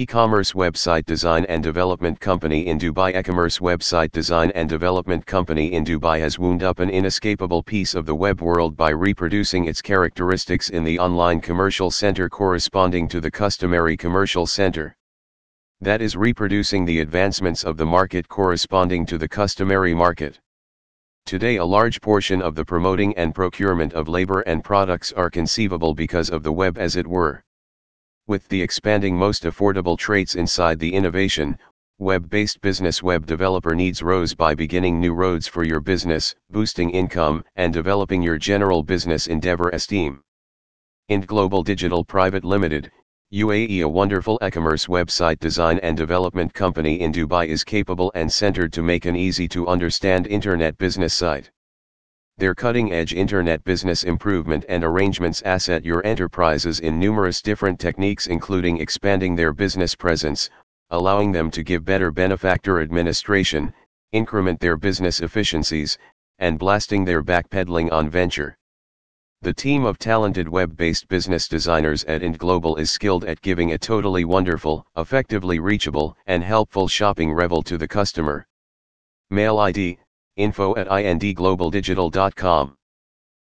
E-commerce website design and development company in Dubai E-commerce website design and development company in Dubai has wound up an inescapable piece of the web world by reproducing its characteristics in the online commercial center corresponding to the customary commercial center. That is reproducing the advancements of the market corresponding to the customary market. Today a large portion of the promoting and procurement of labor and products are conceivable because of the web as it were. With the expanding most affordable traits inside the innovation, web-based business web developer needs rose by beginning new roads for your business, boosting income, and developing your general business endeavor esteem. Indglobal Digital Private Limited, UAE a wonderful e-commerce website design and development company in Dubai is capable and centered to make an easy to understand internet business site. Their cutting-edge internet business improvement and arrangements asset your enterprises in numerous different techniques including expanding their business presence, allowing them to give better benefactor administration, increment their business efficiencies, and blasting their backpedaling on venture. The team of talented web-based business designers at Indglobal is skilled at giving a totally wonderful, effectively reachable, and helpful shopping revel to the customer. Mail ID info at indglobaldigital.com.